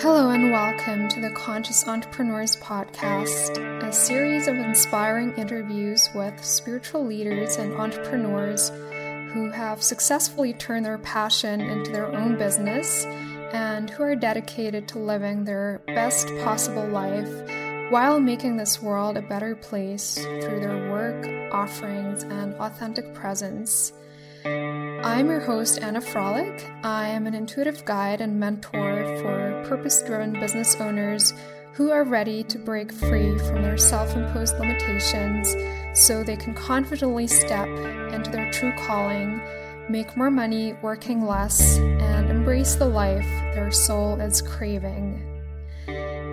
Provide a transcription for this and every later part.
Hello, and welcome to the Conscious Entrepreneurs Podcast, a series of inspiring interviews with spiritual leaders and entrepreneurs who have successfully turned their passion into their own business and who are dedicated to living their best possible life while making this world a better place through their work, offerings, and authentic presence. I'm your host, Anna Frolic. I am an intuitive guide and mentor for purpose driven business owners who are ready to break free from their self imposed limitations so they can confidently step into their true calling, make more money working less, and embrace the life their soul is craving.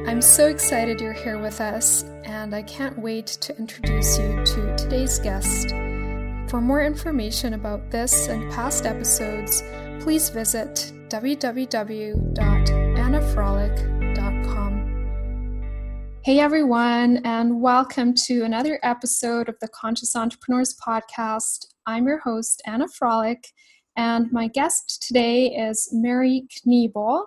I'm so excited you're here with us, and I can't wait to introduce you to today's guest. For more information about this and past episodes, please visit www.annafrolic.com. Hey everyone, and welcome to another episode of the Conscious Entrepreneurs Podcast. I'm your host, Anna Frolic, and my guest today is Mary Kniebel.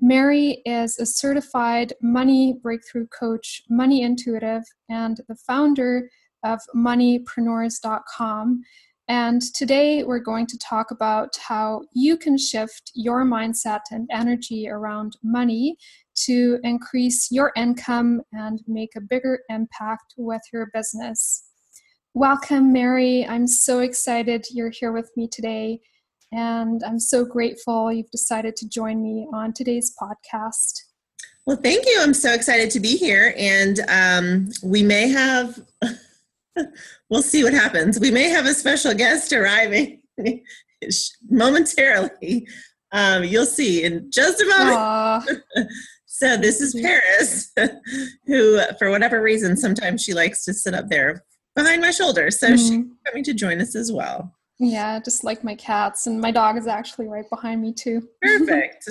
Mary is a certified money breakthrough coach, money intuitive, and the founder of moneypreneurs.com. And today we're going to talk about how you can shift your mindset and energy around money to increase your income and make a bigger impact with your business. Welcome, Mary. I'm so excited you're here with me today. And I'm so grateful you've decided to join me on today's podcast. Well, thank you. I'm so excited to be here. And um, we may have we'll see what happens. We may have a special guest arriving momentarily. Um, you'll see in just a moment. so this is Paris, who, for whatever reason, sometimes she likes to sit up there behind my shoulder. So mm-hmm. she's coming to join us as well. Yeah, just like my cats, and my dog is actually right behind me too. Perfect.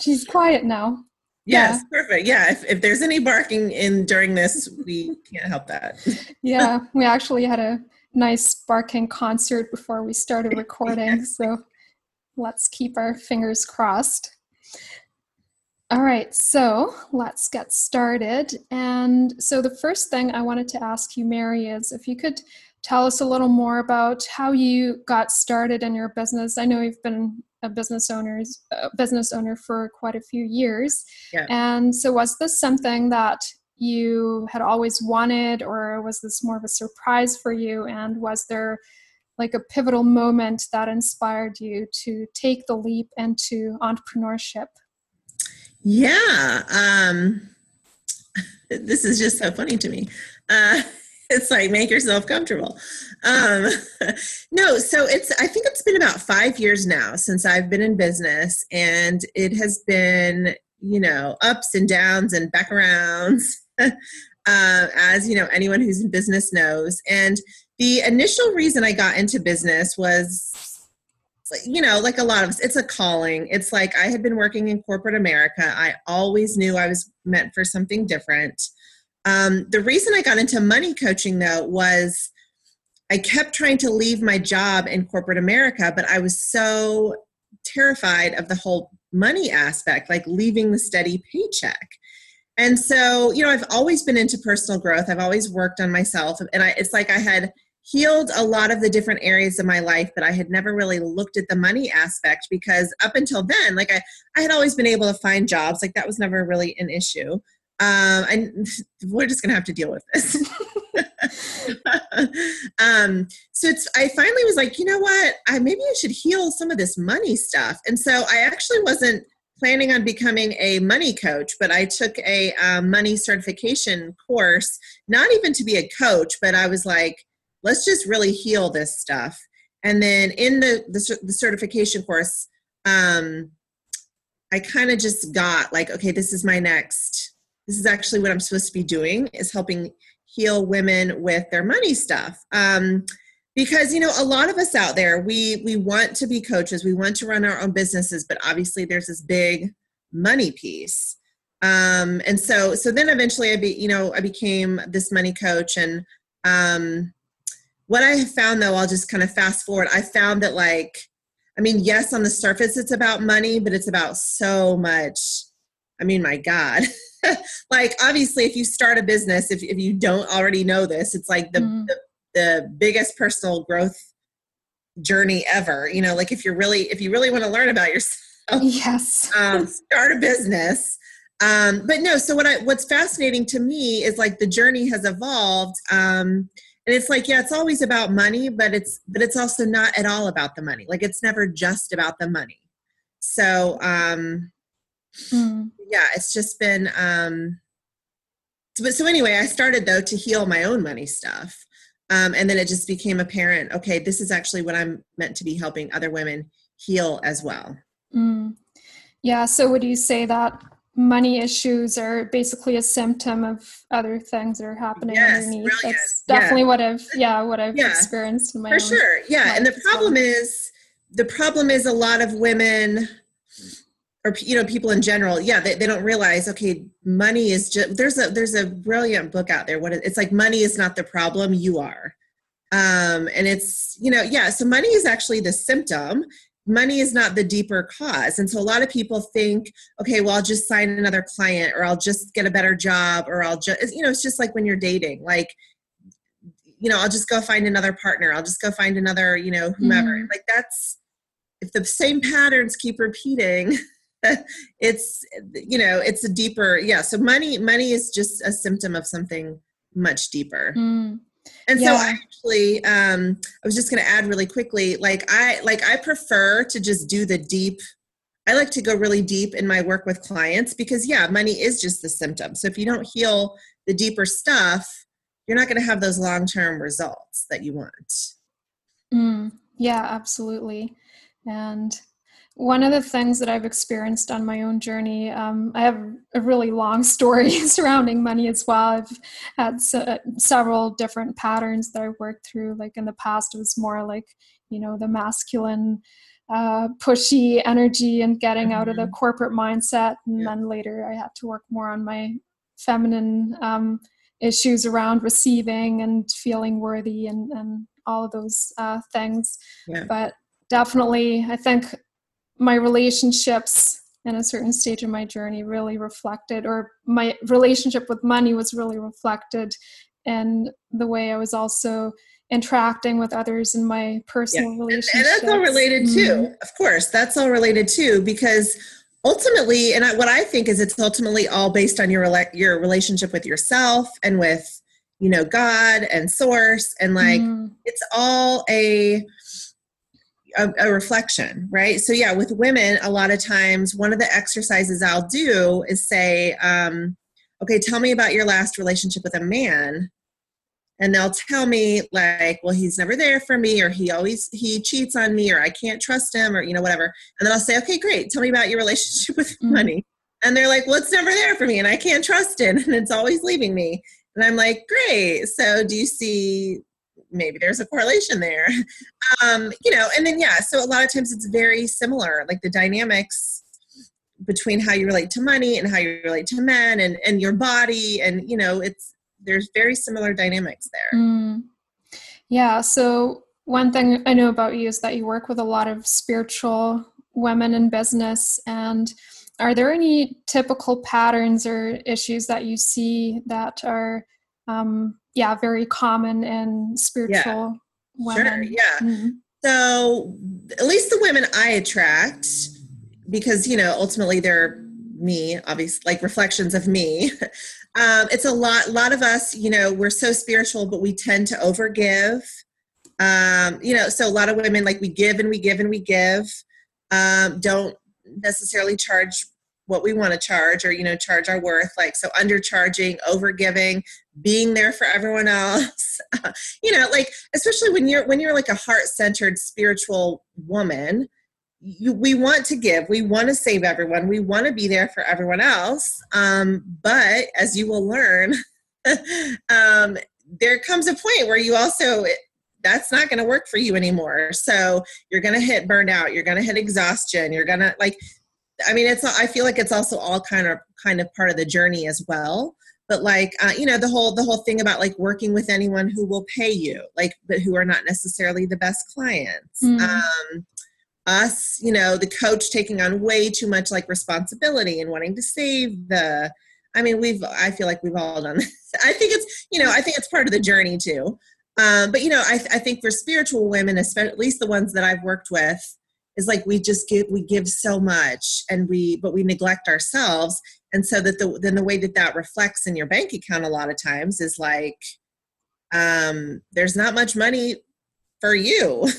she's quiet now. Yes, yeah. perfect. Yeah, if, if there's any barking in during this, we can't help that. yeah, we actually had a nice barking concert before we started recording, so let's keep our fingers crossed. All right, so let's get started. And so the first thing I wanted to ask you, Mary, is if you could tell us a little more about how you got started in your business. I know you've been a business owners a business owner for quite a few years. Yeah. And so was this something that you had always wanted or was this more of a surprise for you and was there like a pivotal moment that inspired you to take the leap into entrepreneurship? Yeah, um this is just so funny to me. Uh it's like make yourself comfortable. Um, no so it's i think it's been about five years now since i've been in business and it has been you know ups and downs and back arounds uh, as you know anyone who's in business knows. And the initial reason i got into business was you know like a lot of us it's a calling. It's like i had been working in corporate america. I always knew i was meant for something different um, the reason I got into money coaching though was I kept trying to leave my job in corporate America, but I was so terrified of the whole money aspect, like leaving the steady paycheck. And so, you know, I've always been into personal growth. I've always worked on myself. And I, it's like I had healed a lot of the different areas of my life, but I had never really looked at the money aspect because up until then, like I, I had always been able to find jobs. Like that was never really an issue um, and we're just gonna have to deal with this. um, so it's I finally was like, you know what? I maybe I should heal some of this money stuff. And so I actually wasn't planning on becoming a money coach, but I took a um, money certification course, not even to be a coach, but I was like, let's just really heal this stuff. And then in the the, the certification course, um, I kind of just got like, okay, this is my next this is actually what I'm supposed to be doing is helping heal women with their money stuff. Um, because you know a lot of us out there we we want to be coaches we want to run our own businesses but obviously there's this big money piece um, and so so then eventually i be you know i became this money coach and um, what i found though i'll just kind of fast forward i found that like i mean yes on the surface it's about money but it's about so much I mean, my God. like obviously if you start a business, if, if you don't already know this, it's like the, mm. the, the biggest personal growth journey ever. You know, like if you're really if you really want to learn about yourself, yes, um, start a business. Um, but no, so what I what's fascinating to me is like the journey has evolved. Um, and it's like yeah it's always about money but it's but it's also not at all about the money like it's never just about the money so um mm. yeah it's just been um so, so anyway i started though to heal my own money stuff um, and then it just became apparent okay this is actually what i'm meant to be helping other women heal as well mm. yeah so would you say that money issues are basically a symptom of other things that are happening yes, underneath brilliant. that's definitely yeah. what i've yeah what i've yeah. experienced in my for sure yeah and the problem well. is the problem is a lot of women or you know people in general yeah they, they don't realize okay money is just there's a there's a brilliant book out there. What it's like money is not the problem you are. Um and it's you know yeah so money is actually the symptom. Money is not the deeper cause. And so a lot of people think okay well i'll just sign another client or i'll just get a better job or i'll just you know it's just like when you're dating like you know i'll just go find another partner. I'll just go find another you know whomever. Mm-hmm. like that's if the same patterns keep repeating it's you know it's a deeper yeah so money money is just a symptom of something much deeper mm. and yeah. so i actually um i was just going to add really quickly like i like i prefer to just do the deep i like to go really deep in my work with clients because yeah money is just the symptom so if you don't heal the deeper stuff you're not going to have those long-term results that you want mm. yeah absolutely and one of the things that I've experienced on my own journey, um, I have a really long story surrounding money as well. I've had se- several different patterns that I've worked through. Like in the past, it was more like, you know, the masculine, uh, pushy energy and getting mm-hmm. out of the mm-hmm. corporate mindset. And yeah. then later, I had to work more on my feminine um, issues around receiving and feeling worthy and, and all of those uh, things. Yeah. But definitely, I think my relationships in a certain stage of my journey really reflected, or my relationship with money was really reflected in the way I was also interacting with others in my personal yeah. relationships. And, and, that's all related too, mm-hmm. of course. That's all related too, because ultimately, and I, what I think is it's ultimately all based on your your relationship with yourself and with you know God and Source, and like mm. it's all a a, a, reflection, right? So, yeah, with women, a lot of times one of the exercises I'll do is say, um, okay, tell me about your last relationship with a man. And they'll tell me, like, well, he's never there for me, or he always he cheats on me, or I can't trust him, or you know, whatever. And then I'll say, okay, great, tell me about your relationship with mm-hmm. money. And they're like, well, it's never there for me, and I can't trust it, and it's always leaving me. And I'm like, great. So, do you see maybe there's a correlation there um, you know and then yeah so a lot of times it's very similar like the dynamics between how you relate to money and how you relate to men and and your body and you know it's there's very similar dynamics there mm. yeah so one thing i know about you is that you work with a lot of spiritual women in business and are there any typical patterns or issues that you see that are um, yeah very common in spiritual yeah. women. Sure, yeah. Mm-hmm. So at least the women I attract, because you know ultimately they're me, obviously like reflections of me. um, it's a lot. A lot of us, you know, we're so spiritual, but we tend to overgive. Um, you know, so a lot of women like we give and we give and we give. Um, don't necessarily charge what we want to charge or you know charge our worth like so undercharging overgiving being there for everyone else. You know like especially when you're when you're like a heart-centered spiritual woman you, we want to give we want to save everyone we want to be there for everyone else um, but as you will learn um, there comes a point where you also that's not going to work for you anymore. So you're going to hit burnout you're going to hit exhaustion you're going to like I mean, it's I feel like it's also all kind of kind of part of the journey as well. But like uh, you know, the whole the whole thing about like working with anyone who will pay you, like but who are not necessarily the best clients. Mm. Um, us you know the coach taking on way too much like responsibility and wanting to save the i mean we've i feel like we've all done this i think it's you know i think it's part of the journey too um, but you know I, I think for spiritual women especially at least the ones that i've worked with is like we just give we give so much and we but we neglect ourselves. And so that the then the way that that reflects in your bank account a lot of times is like um there's not much money for you.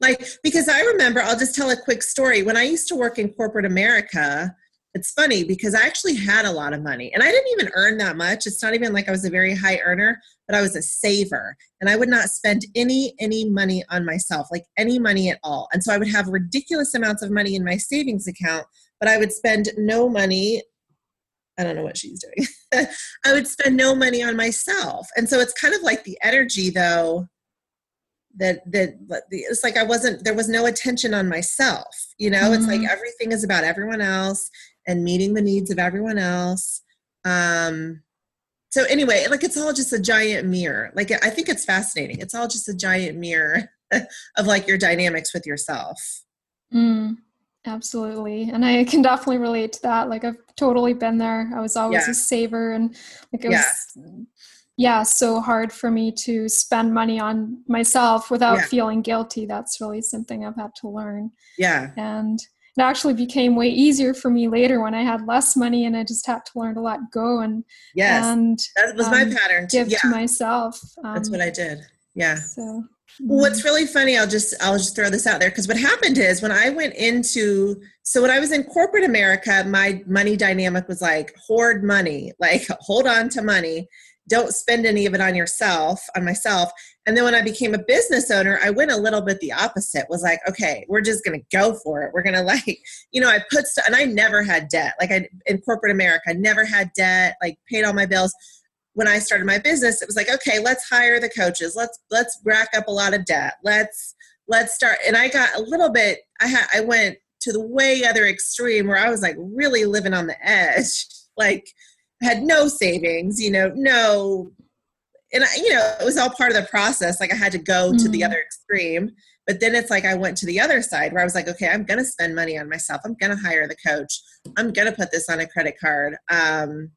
Like because i remember i'll just tell a quick story. When i used to work in corporate america it's funny because i actually had a lot of money and i didn't even earn that much it's not even like i was a very high earner but i was a saver and i would not spend any any money on myself like any money at all and so i would have ridiculous amounts of money in my savings account but i would spend no money I don't know what she's doing. I would spend no money on myself. And so it's kind of like the energy though that that it's like I wasn't there was no attention on myself. You know, mm-hmm. it's like mm-hmm. everything is about everyone else and meeting the needs of everyone else. Um so anyway, like it's all just a giant mirror. Like I think it's fascinating. It's all just a giant mirror of like your dynamics with yourself. Mm. Absolutely. And I can definitely relate to that. Like I've totally been there. I was always yeah. a saver and like it yeah. was yeah, so hard for me to spend money on myself without yeah. feeling guilty. That's really something I've had to learn. Yeah. And it actually became way easier for me later when I had less money and I just had to learn to let go and yes, and that was um, my pattern. Give yeah. to myself. Um, That's what I did. Yeah. So What's really funny, I'll just I'll just throw this out there because what happened is when I went into so when I was in corporate America, my money dynamic was like hoard money, like hold on to money, don't spend any of it on yourself, on myself. And then when I became a business owner, I went a little bit the opposite. Was like, okay, we're just gonna go for it. We're gonna like, you know, I put and I never had debt. Like I in corporate America, I never had debt. Like paid all my bills when I started my business, it was like, okay, let's hire the coaches. Let's let's rack up a lot of debt. Let's let's start. And I got a little bit. I had I went to the way other extreme where I was like really living on the edge. Like had no savings. You know, no. And I, you know, it was all part of the process. Like I had to go mm-hmm. to the mm-hmm. other extreme. But then it's like I went to the other side where I was like, okay, I'm going to spend money on myself. I'm going to hire the coach. I'm going to put this on a credit card. Um,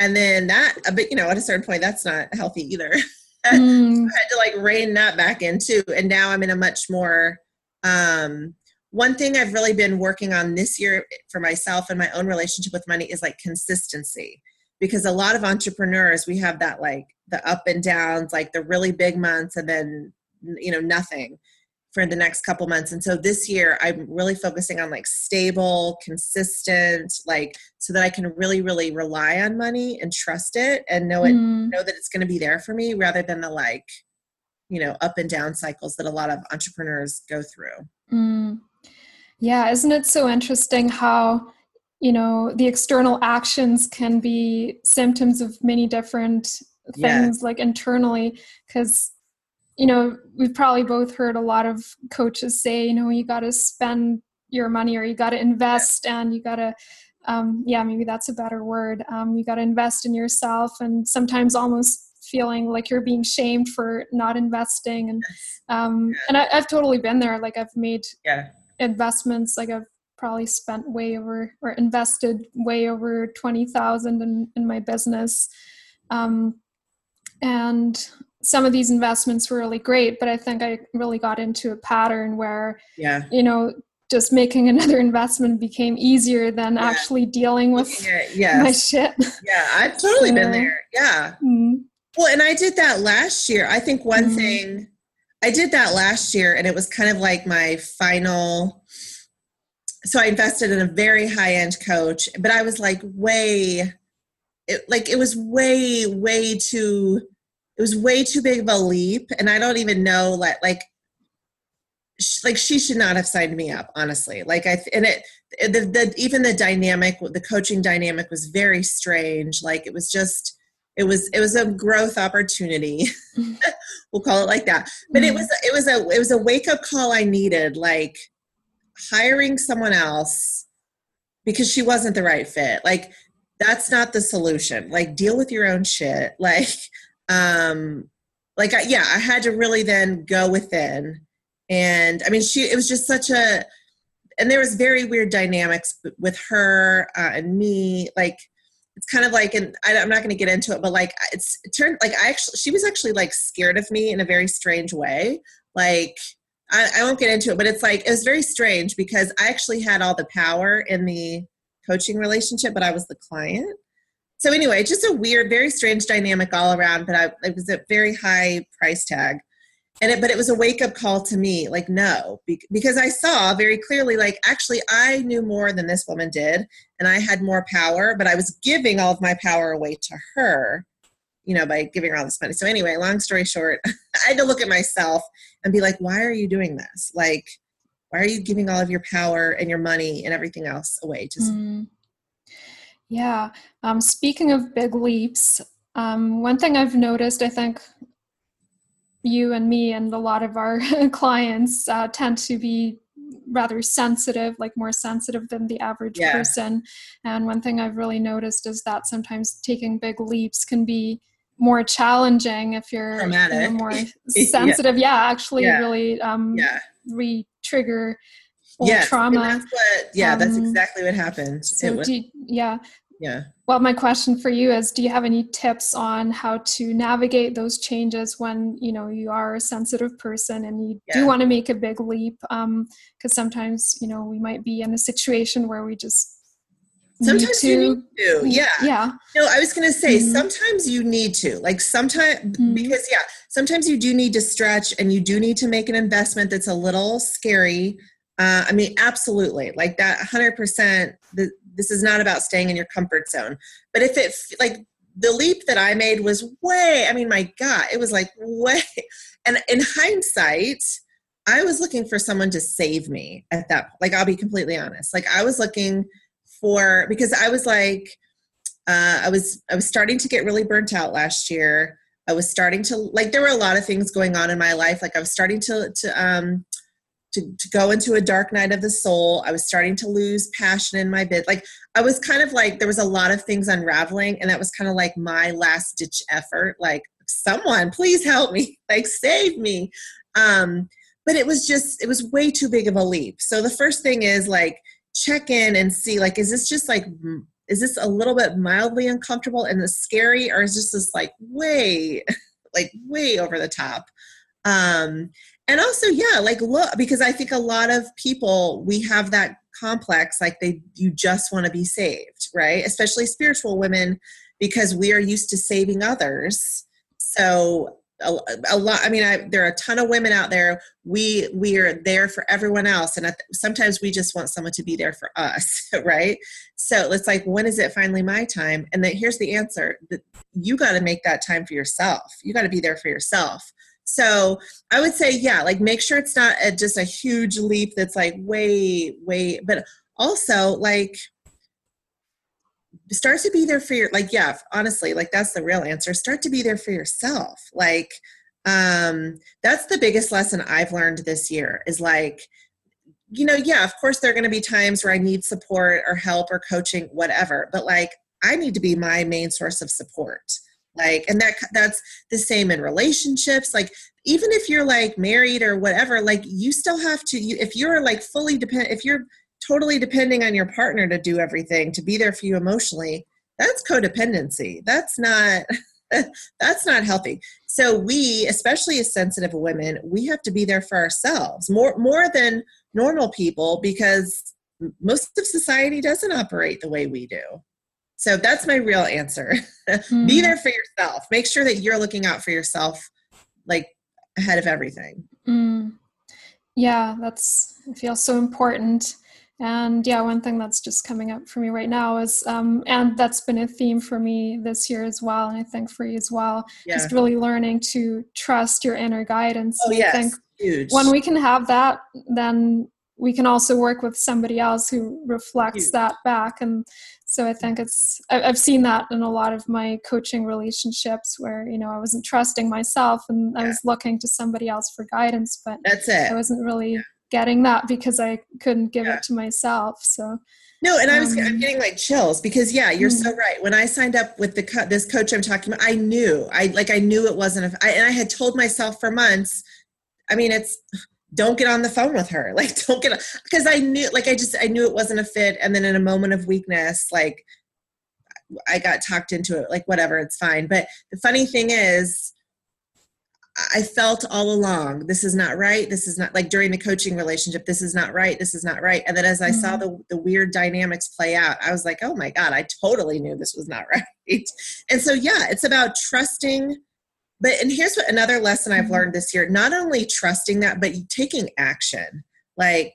and then that but you know at a certain point that's not healthy either mm. i had to like rein that back in too and now i'm in a much more um one thing i've really been working on this year for myself and my own relationship with money is like consistency because a lot of entrepreneurs we have that like the up and downs like the really big months and then you know nothing for the next couple months and so this year i'm really focusing on like stable consistent like so that i can really really rely on money and trust it and know it mm. know that it's going to be there for me rather than the like you know up and down cycles that a lot of entrepreneurs go through mm. Yeah isn't it so interesting how you know the external actions can be symptoms of many different things like internally because you know, we've probably both heard a lot of coaches say, you know, you got to spend your money or you got to invest and you got to, um, yeah, maybe that's a better word. Um, you got to invest in yourself and sometimes almost feeling like you're being shamed for not investing. And, um, and I, have totally been there. Like I've made yeah. Investments, like I've probably spent way over or invested way over 20,000 in, in my business. Um, and some of these investments were really great, but I think I really got into a pattern where, yeah, you know, just making another investment became easier than yeah. actually dealing with yes. my shit. Yeah, I've totally been there. Yeah. Mm-hmm. Well, and I did that last year. I think one mm-hmm. thing I did that last year, and it was kind of like my final. So I invested in a very high end coach, but I was like way, it, like it was way, way too it was way too big of a leap and i don't even know like like like she should not have signed me up honestly like i and it the, the even the dynamic the coaching dynamic was very strange like it was just it was it was a growth opportunity. We'll call it like that. But it mm-hmm. was it was a it was a wake up call i needed like hiring someone else because she wasn't the right fit. Like that's not the solution. Like deal with your own shit. Like um like I, yeah i had to really then go within. And i mean she it was just such a and there was very weird dynamics with her uh, and me. Like it's kind of like and I, am not going to get into it but like it's it turned like i actually she was actually like scared of me in a very strange way. Like I, I won't get into it but it's like it was very strange because i actually had all the power in the coaching relationship but i was the client. So anyway just a weird very strange dynamic all around but i it was a very high price tag and it, but it was a wake up call to me like no because i saw very clearly like actually i knew more than this woman did and i had more power but i was giving all of my power away to her you know by giving her all this money so anyway long story short i had to look at myself and be like why are you doing this like why are you giving all of your power and your money and everything else away to mm. yeah um, speaking of big leaps um, one thing i've noticed i think you and me and a lot of our clients uh, tend to be rather sensitive, like more sensitive than the average yeah. person. And one thing I've really noticed is that sometimes taking big leaps can be more challenging if you're you know, more sensitive. yeah. yeah. actually, yeah. really um, yeah. re-trigger old yes. trauma. That's what, yeah, um, that's exactly what happened. So, do you, yeah, yeah well my question for you is do you have any tips on how to navigate those changes when you know you are a sensitive person and you yeah. do want to make a big leap because um, sometimes you know we might be in a situation where we just sometimes you need to yeah yeah no i was gonna say mm-hmm. sometimes you need to like sometimes mm-hmm. because yeah sometimes you do need to stretch and you do need to make an investment that's a little scary uh, i mean absolutely like that 100% the, this is not about staying in your comfort zone. But if it like the leap that i made was way i mean my god it was like way and in hindsight i was looking for someone to save me at that like i'll be completely honest. Like i was looking for because i was like uh, i was i was starting to get really burnt out last year. I was starting to like there were a lot of things going on in my life. Like i was starting to to um to, to go into a dark night of the soul. I was starting to lose passion in my bid. Like I was kind of like there was a lot of things unraveling, and that was kind of like my last ditch effort. Like someone, please help me, like save me. Um, but it was just it was way too big of a leap. So the first thing is like check in and see like is this just like is this a little bit mildly uncomfortable and the scary, or is this just like way like way over the top? Um, and also yeah like look because i think a lot of people we have that complex like they you just want to be saved right? Especially spiritual women because we are used to saving others. So a, a lot i mean I, there are a ton of women out there. We we are there for everyone else. And sometimes we just want someone to be there for us right? So it's like when is it finally my time? And then here's the answer that you got to make that time for yourself. You got to be there for yourself so I would say, yeah, like make sure it's not a, just a huge leap that's like way, way, but also like start to be there for your, like, yeah, honestly, like that's the real answer. Start to be there for yourself. Like, um, that's the biggest lesson I've learned this year is like, you know, yeah, of course, there are going to be times where I need support or help or coaching, whatever, but like, I need to be my main source of support like and that that's the same in relationships. Like even if you're like married or whatever like you still have to you if you're like fully depend if you're totally depending on your partner to do everything to be there for you emotionally that's codependency. That's not that's not healthy. So we especially as sensitive women we have to be there for ourselves more more than normal people because most of society doesn't operate the way we do so that's my real answer. Mm. Be there for yourself. Make sure that you're looking out for yourself, like ahead of everything. Mm. Yeah, that's I feel so important. And yeah, one thing that's just coming up for me right now is, um, and that's been a theme for me this year as well, and I think for you as well, yeah. just really learning to trust your inner guidance. Oh, yes. I think Huge. when we can have that, then we can also work with somebody else who reflects Huge. that back. And so i think it's i've seen that in a lot of my coaching relationships where you know i wasn't trusting myself and i was looking to somebody else for guidance but that's it i wasn't really yeah. getting that because i couldn't give yeah. it to myself so no and i was um, i'm getting like chills because yeah you're mm-hmm. so right when i signed up with the co- this coach i'm talking about i knew i like i knew it wasn't a, I, and i had told myself for months i mean it's don't get on the phone with her like don't get because i knew like i just i knew it wasn't a fit and then in a moment of weakness like i got talked into it like whatever it's fine but the funny thing is I felt all along this is not right. This is not like during the coaching relationship. This is not right. This is not right. And then as I mm-hmm. saw the the weird dynamics play out, I was like, oh my god, I totally knew this was not right. And so yeah, it's about trusting. But and here's what another lesson I've mm-hmm. learned this year: not only trusting that, but taking action. Like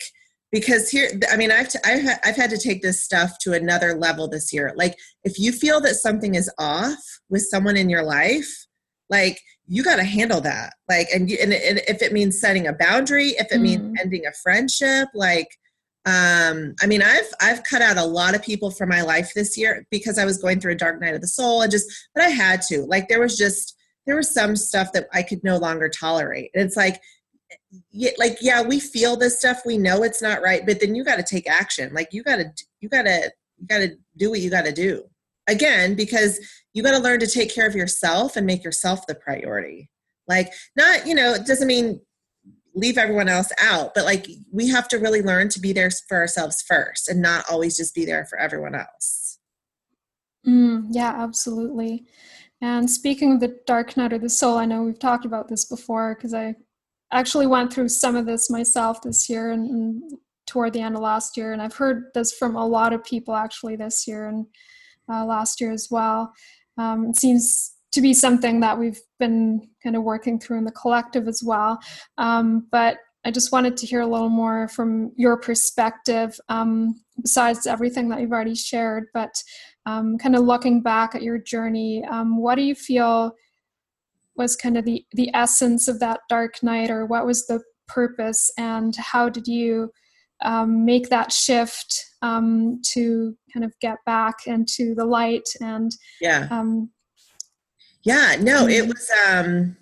because here, I mean, I've t- I've I've had to take this stuff to another level this year. Like if you feel that something is off with someone in your life, like you got to handle that like and, and, and, if it means setting a boundary if it mm. means ending a friendship like um i mean i've i've cut out a lot of people from my life this year because i was going through a dark night of the soul and just but i had to like there was just there was some stuff that i could no longer tolerate. And it's like yeah, like yeah we feel this stuff we know it's not right but then you got to take action. Like you got to you got to you got to do what you got to do. Again because you got to learn to take care of yourself and make yourself the priority. Like not you know it doesn't mean leave everyone else out but like we have to really learn to be there for ourselves first and not always just be there for everyone else. Mm, yeah absolutely and speaking of the dark night of the soul i know we've talked about this before because i actually went through some of this myself this year and, and toward the end of last year and i've heard this from a lot of people actually this year and uh, last year as well. Um, it seems to be something that we've been kind of working through in the collective as well. Um, but I just wanted to hear a little more from your perspective, um, besides everything that you've already shared. But um, kind of looking back at your journey, um, what do you feel was kind of the the essence of that dark night, or what was the purpose, and how did you um, make that shift um, to kind of get back into the light and yeah um, yeah no it was um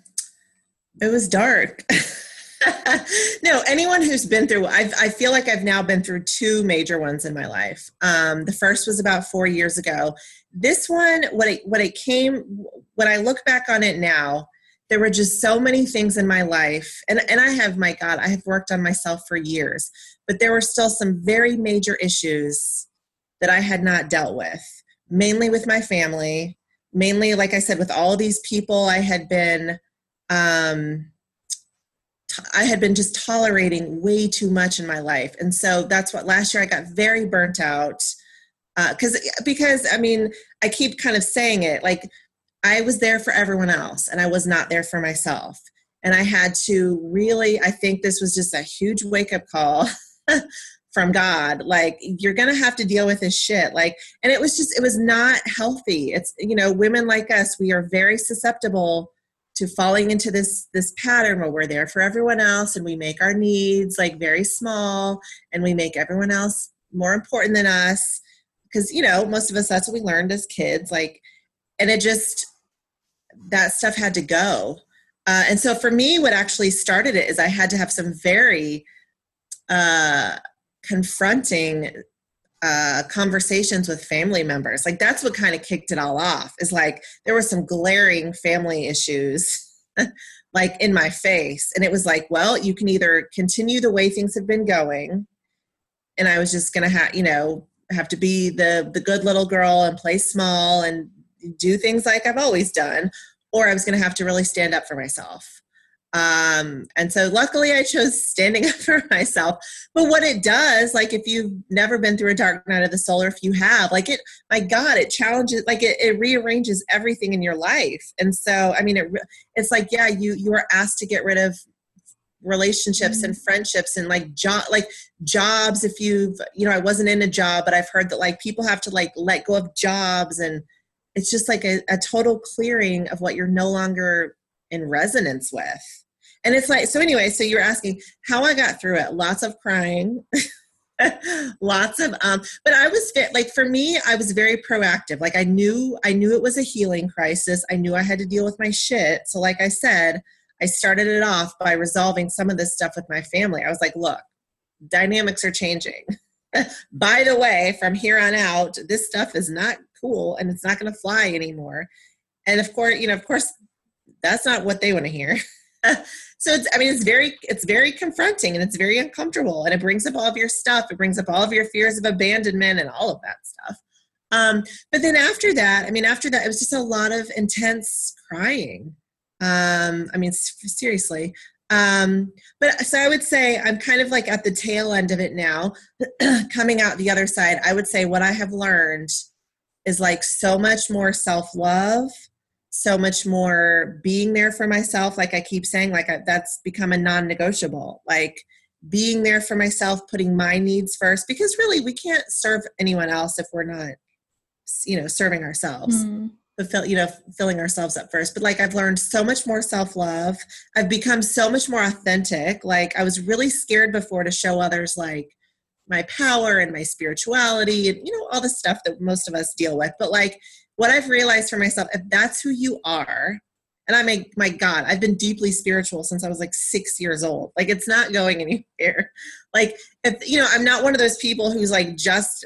it was dark no anyone who's been through I've, i feel like i've now been through two major ones in my life. Um, the first was about four years ago. This one what it what it came when i look back on it now there were just so many things in my life and, and i have my god i have worked on myself for years but there were still some very major issues that i had not dealt with mainly with my family mainly like i said with all these people i had been um, I had been just tolerating way too much in my life. And so that's what last year I got very burnt out. Because, uh, because I mean, I keep kind of saying it like I was there for everyone else and I was not there for myself. And I had to really, I think this was just a huge wake up call from God. Like, you're going to have to deal with this shit. Like, and it was just, it was not healthy. It's, you know, women like us, we are very susceptible to falling into this this pattern where we're there for everyone else and we make our needs like very small and we make everyone else more important than us because you know most of us that's what we learned as kids like and it just that stuff had to go. Uh, and so for me, what actually started it is I had to have some very uh, confronting uh, conversations with family members. Like that's what kind of kicked it all off. Is like there were some glaring family issues. like in my face and it was like well you can either continue the way things have been going and i was just gonna have you know have to be the the good little girl and play small and do things like i've always done or I was to have to really stand up for myself. Um, and so luckily I chose standing up for myself. But what it does, like if you've never been through a dark night of the soul, or if you have, like it, my God, it challenges, like it, it rearranges everything in your life. And so, I mean, it, it's like, yeah, you, you are asked to get rid of relationships mm-hmm. and friendships and like job like jobs if you've you know i wasn't in a job but i've heard that like people have to like let go of jobs and it's just like a, a total clearing of what you're no longer in resonance with and it's like so anyway so you're asking how i got through it. Lots of crying. Lots of um but i was fit like for me i was very proactive. Like i knew i knew it was a healing crisis. I knew i had to deal with my shit. So like i said i started it off by resolving some of this stuff with my family. I was like look dynamics are changing. By the way from here on out this stuff is not cool and it's not going to fly anymore. And of course you know of course that's not what they want to hear so it's i mean it's very it's very confronting and it's very uncomfortable and it brings up all of your stuff. It brings up all of your fears of abandonment and all of that stuff. Um, but then after that i mean after that it was just a lot of intense crying. Um, i mean seriously. Um, but so I would say I'm kind of like at the tail end of it now, coming out the other side. I would say what I have learned is like so much more self love, so much more being there for myself. Like I keep saying, like I, that's become a non negotiable. Like being there for myself, putting my needs first, because really we can't serve anyone else if we're not, you know, serving ourselves. Mm fulfill you know filling ourselves up first but like i've learned so much more self-love i've become so much more authentic like i was really scared before to show others like my power and my spirituality and you know all the stuff that most of us deal with. But like what i've realized for myself if that's who you are and i mean my god i've been deeply spiritual since i was like six years old. Like it's not going anywhere. Like if you know i'm not one of those people who's like just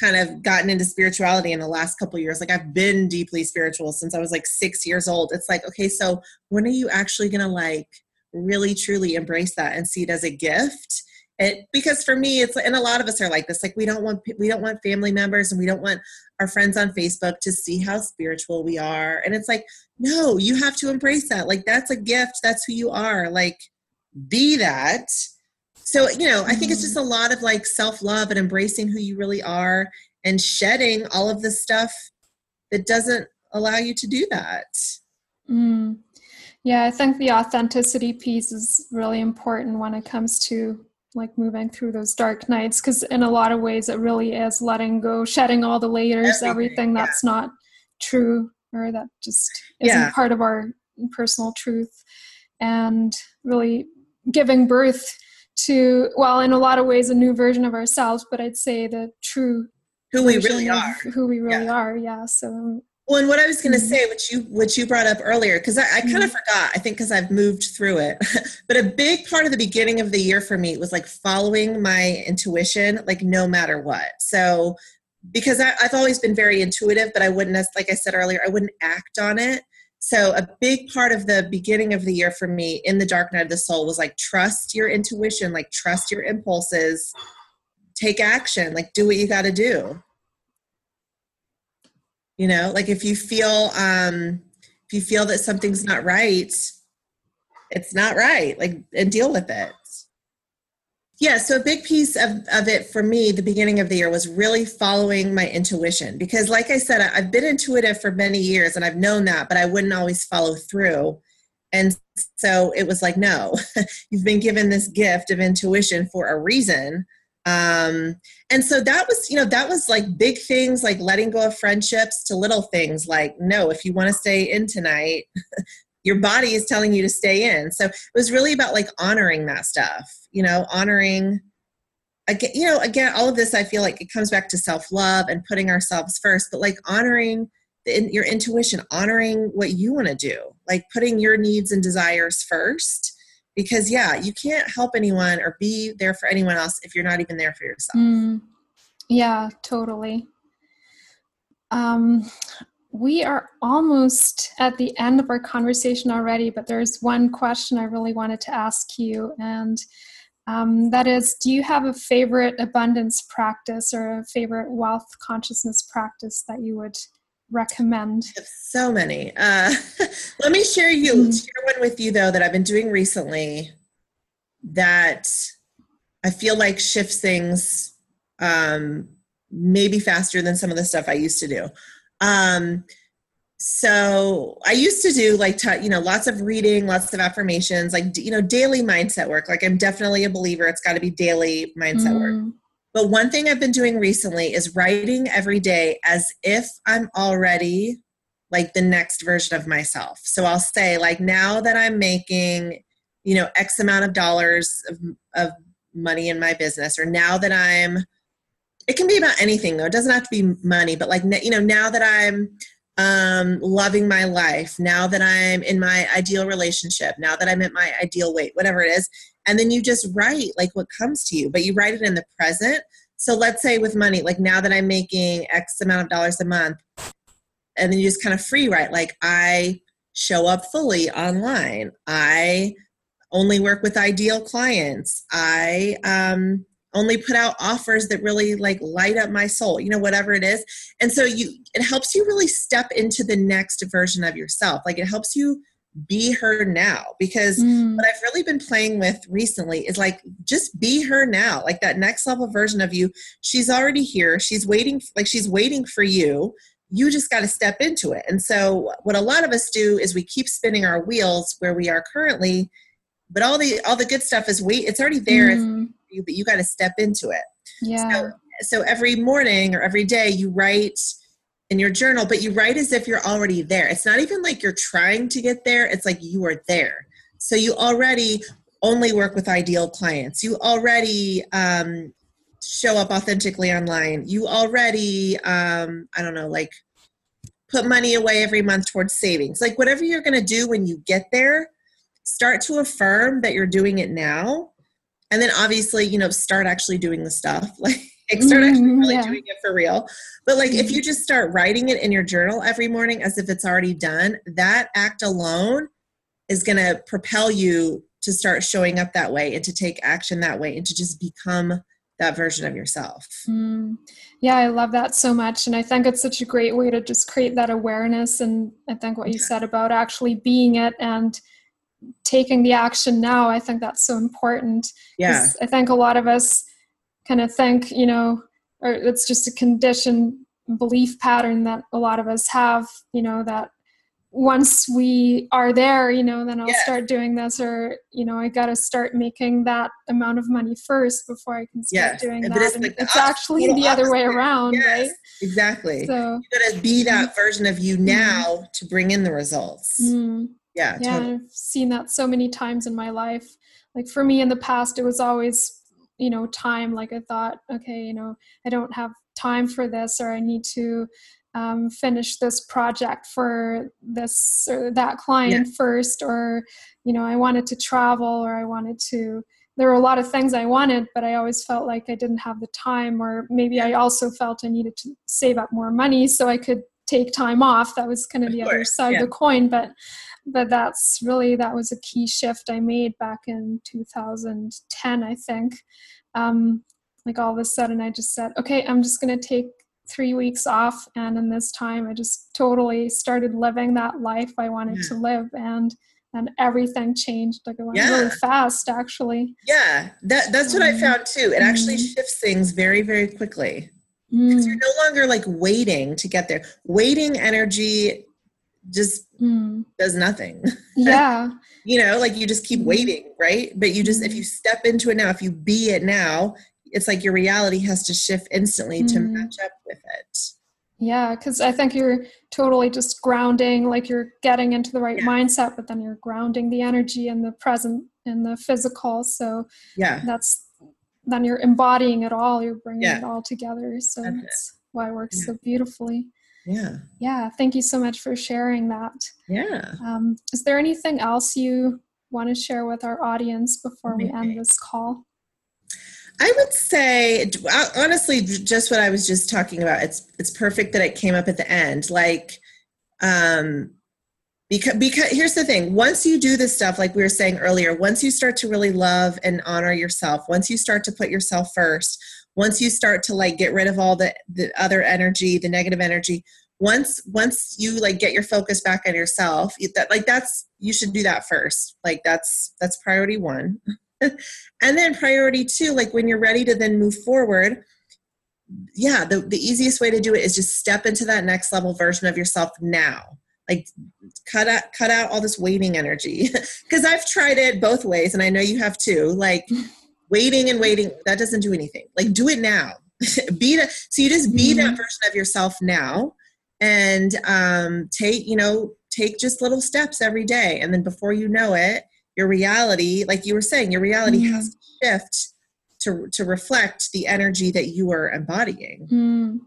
kind of gotten into spirituality in the last couple years. Like i've been deeply spiritual since i was like six years old. It's like okay so when are you actually gonna like really truly embrace that and see it as a gift it because for me it's and a lot of us are like this like we don't want we don't want family members and we don't want our friends on facebook to see how spiritual we are. And it's like no you have to embrace that. Like that's a gift. That's who you are. Like be that. So you know i think it's just a lot of like self-love and embracing who you really are and shedding all of the stuff that doesn't allow you to do that. Mm. yeah i think the authenticity piece is really important when it comes to like moving through those dark nights because in a lot of ways it really is letting go shedding all the layers everything, everything that's yeah. not true or that just isn't yeah. part of our personal truth and really giving birth to well in a lot of ways a new version of ourselves but i'd say the true who we really are who we really yeah. are yeah so well and what i was going to mm-hmm. say which you which you brought up earlier because i, I kind of mm-hmm. forgot i think because i've moved through it but a big part of the beginning of the year for me was like following my intuition like no matter what so because I, i've always been very intuitive but i wouldn't like i said earlier i wouldn't act on it so, a big part of the beginning of the year for me in the dark night of the soul was like trust your intuition, like trust your impulses, take action, like do what you got to do. You know, like if you feel um if you feel that something's not right, it's not right, like and deal with it. Yeah, so a big piece of, of it for me, the beginning of the year, was really following my intuition. Because, like I said, I've been intuitive for many years and I've known that, but I wouldn't always follow through. And so it was like, no, you've been given this gift of intuition for a reason. Um, and so that was, you know, that was like big things like letting go of friendships to little things like, no, if you want to stay in tonight, your body is telling you to stay in. So it was really about like honoring that stuff, you know, honoring again, you know, again, all of this I feel like it comes back to self-love and putting ourselves first, but like honoring the, your intuition, honoring what you want to do, like putting your needs and desires first. Because yeah, you can't help anyone or be there for anyone else if you're not even there for yourself. Mm, yeah, totally. Um, we are almost at the end of our conversation already, but there's one question I really wanted to ask you, and um, that is Do you have a favorite abundance practice or a favorite wealth consciousness practice that you would recommend? So many. Uh, let me share you mm-hmm. share one with you though that I've been doing recently that I feel like shifts things um, maybe faster than some of the stuff I used to do. Um, so I used to do like, t- you know, lots of reading, lots of affirmations, like, you know, daily mindset work. Like, I'm definitely a believer. It's got to be daily mindset mm. work. But one thing I've been doing recently is writing every day as if I'm already like the next version of myself. So I'll say, like, now that I'm making, you know, X amount of dollars of, of money in my business, or now that I'm it can be about anything though it doesn't have to be money but like you know now that i'm um loving my life now that i'm in my ideal relationship now that i'm at my ideal weight whatever it is and then you just write like what comes to you but you write it in the present so let's say with money like now that i'm making x amount of dollars a month and then you just kind of free write like i show up fully online. I only work with ideal clients. I um, only put out offers that really like light up my soul you know whatever it is and so you it helps you really step into the next version of yourself like it helps you be her now. Because mm. what I've really been playing with recently is like just be her now. Like that next level version of you she's already here. She's waiting like she's waiting for you. You just got to step into it. And so what a lot of us do is we keep spinning our wheels where we are currently but all the all the good stuff is wait it's already there. Mm. you, but you got to step into it. Yeah. So, so every morning or every day you write in your journal, but you write as if you're already there. It's not even like you're trying to get there, it's like you are there. So you already only work with ideal clients. You already um, show up authentically online. You already, um, I don't know, like put money away every month towards savings. Like whatever you're going to do when you get there, start to affirm that you're doing it now and then obviously you know start actually doing the stuff like start actually mm-hmm, really yeah. doing it for real but like if mm-hmm. you just start writing it in your journal every morning as if it's already done that act alone is going to propel you to start showing up that way and to take action that way and to just become that version of yourself. Mm. Yeah, I love that so much. And I think it's such a great way to just create that awareness. And I think what you said about actually being it and taking the action now i think that's so important yeah i think a lot of us kind of think you know or it's just a conditioned belief pattern that a lot of us have you know that once we are there you know then i'll yes. start doing this or you know i got to start making that amount of money first before i can start yes. doing that it's, like it's actually the other way around yes. right exactly so you got to be that mm-hmm. version of you now mm-hmm. to bring in the results mm-hmm yeah yeah totally. i've seen that so many times in my life like for me in the past it was always you know time like i thought okay you know i don't have time for this or i need to um, finish this project for this or that client yeah. first or you know i wanted to travel or i wanted to there were a lot of things i wanted but i always felt like i didn't have the time or maybe i also felt i needed to save up more money so i could take time off that was kind of, of the course. other side yeah. of the coin but but that's really that was a key shift i made back in 2010 i think um, like all of a sudden i just said okay i'm just going to take three weeks off and in this time i just totally started living that life i wanted yeah. to live and and everything changed like it went yeah. really fast actually yeah that that's what i found too it actually mm-hmm. shifts things very very quickly mm. you're no longer like waiting to get there waiting energy just mm. does nothing. Yeah. you know, like you just keep mm-hmm. waiting, right? But you just, if you mm-hmm. step into it now, if you be it now, it's like your reality has to shift instantly mm. to match up with it. Yeah, because I think you're totally just grounding, like you're getting into the right yeah. mindset, but then you're grounding the energy in the present and the physical. So yeah, that's then you're embodying it all. You're bringing yeah. it all together. So that's, that's why it works yeah. so beautifully yeah yeah thank you so much for sharing that yeah um, is there anything else you want to share with our audience before we end this call I would say honestly just what I was just talking about it's it's perfect that it came up at the end like um because because here's the thing. Once you do this stuff like we were saying earlier once you start to really love and honor yourself once you start to put yourself first once you start to like get rid of all the the other energy the negative energy once once you like get your focus back on yourself that like that's you should do that first. Like that's that's priority one. And then priority two like when you're ready to then move forward yeah the, the easiest way to do it is just step into that next level version of yourself now like cut out cut out all this waiting energy. Because i've tried it both ways and i know you have too. Like waiting and waiting that doesn't do anything. Like do it now. Be the so you just be mm-hmm. that version of yourself now and um, take you know take just little steps every day and then before you know it your reality like you were saying your reality mm-hmm. has to shift to to reflect the energy that you are embodying. Mm,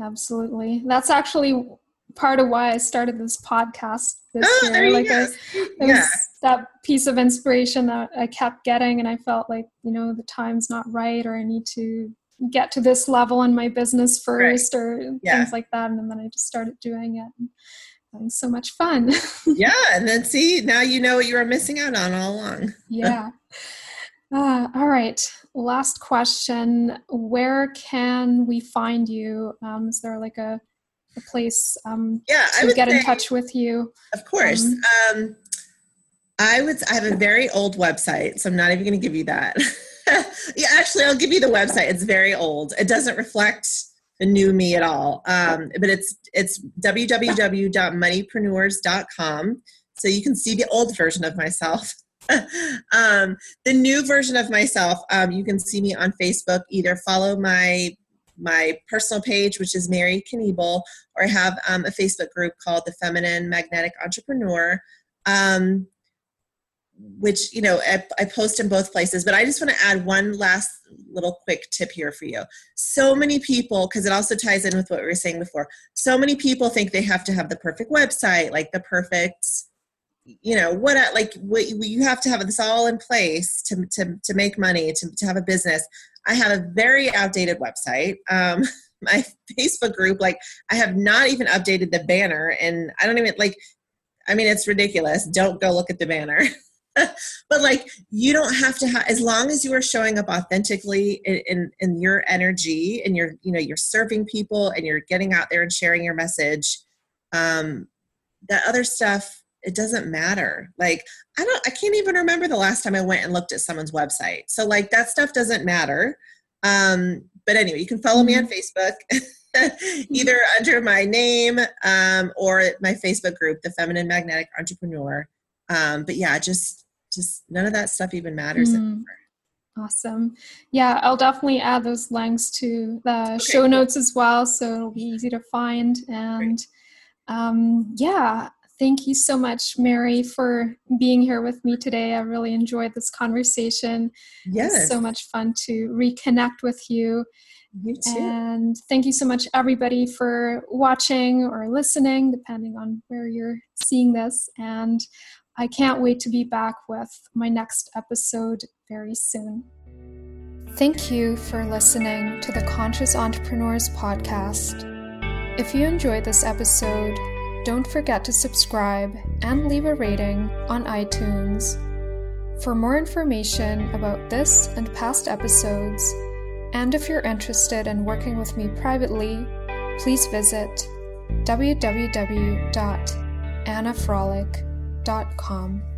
absolutely. That's actually part of why i started this podcast this oh, year like I, yeah. was that piece of inspiration that I kept getting, and I felt like you know the time's not right, or I need to get to this level in my business first, right. or yeah. things like that. And then I just started doing it. was so much fun. yeah, and then see, now you know what you were missing out on all along. yeah. Uh, all right. Last question. Where can we find you? Um, is there like a, a place um, yeah, to get say, in touch with you? Of course. Um, um, I would. I have a very old website, so I'm not even going to give you that. yeah, actually, I'll give you the website. It's very old. It doesn't reflect the new me at all. Um, but it's it's www.moneypreneurs.com. So you can see the old version of myself. um, the new version of myself, um, you can see me on Facebook. Either follow my my personal page, which is Mary Kniebel, or I have um, a Facebook group called the Feminine Magnetic Entrepreneur. Um, which you know I, I, post in both places but i just want to add one last little quick tip here for you so many people because it also ties in with what we were saying before so many people think they have to have the perfect website like the perfect you know what like what, you have to have this all in place to, to, to make money to, to have a business i have a very outdated website. Um, my facebook group like i have not even updated the banner and i don't even like i mean it's ridiculous. Don't go look at the banner. But like you don't have to have as long as you are showing up authentically in, in, in your energy and you're you know you're serving people and you're getting out there and sharing your message um that other stuff it doesn't matter like i don't i can't even remember the last time i went and looked at someone's website so like that stuff doesn't matter um but anyway you can follow me on facebook either under my name um, or my facebook group the feminine magnetic entrepreneur um, but yeah just just none of that stuff even matters mm. anymore. Awesome. Yeah, I'll definitely add those links to the okay, show notes as well, so it'll be easy to find. And um, yeah, thank you so much, Mary, for being here with me today. I really enjoyed this conversation. Yes. so much fun to reconnect with you. You too. And thank you so much, everybody, for watching or listening, depending on where you're seeing this. And I can't wait to be back with my next episode very soon. Thank you for listening to the Conscious Entrepreneurs Podcast. If you enjoyed this episode, don't forget to subscribe and leave a rating on iTunes. For more information about this and past episodes, and if you're interested in working with me privately, please visit www.annafrolic.com.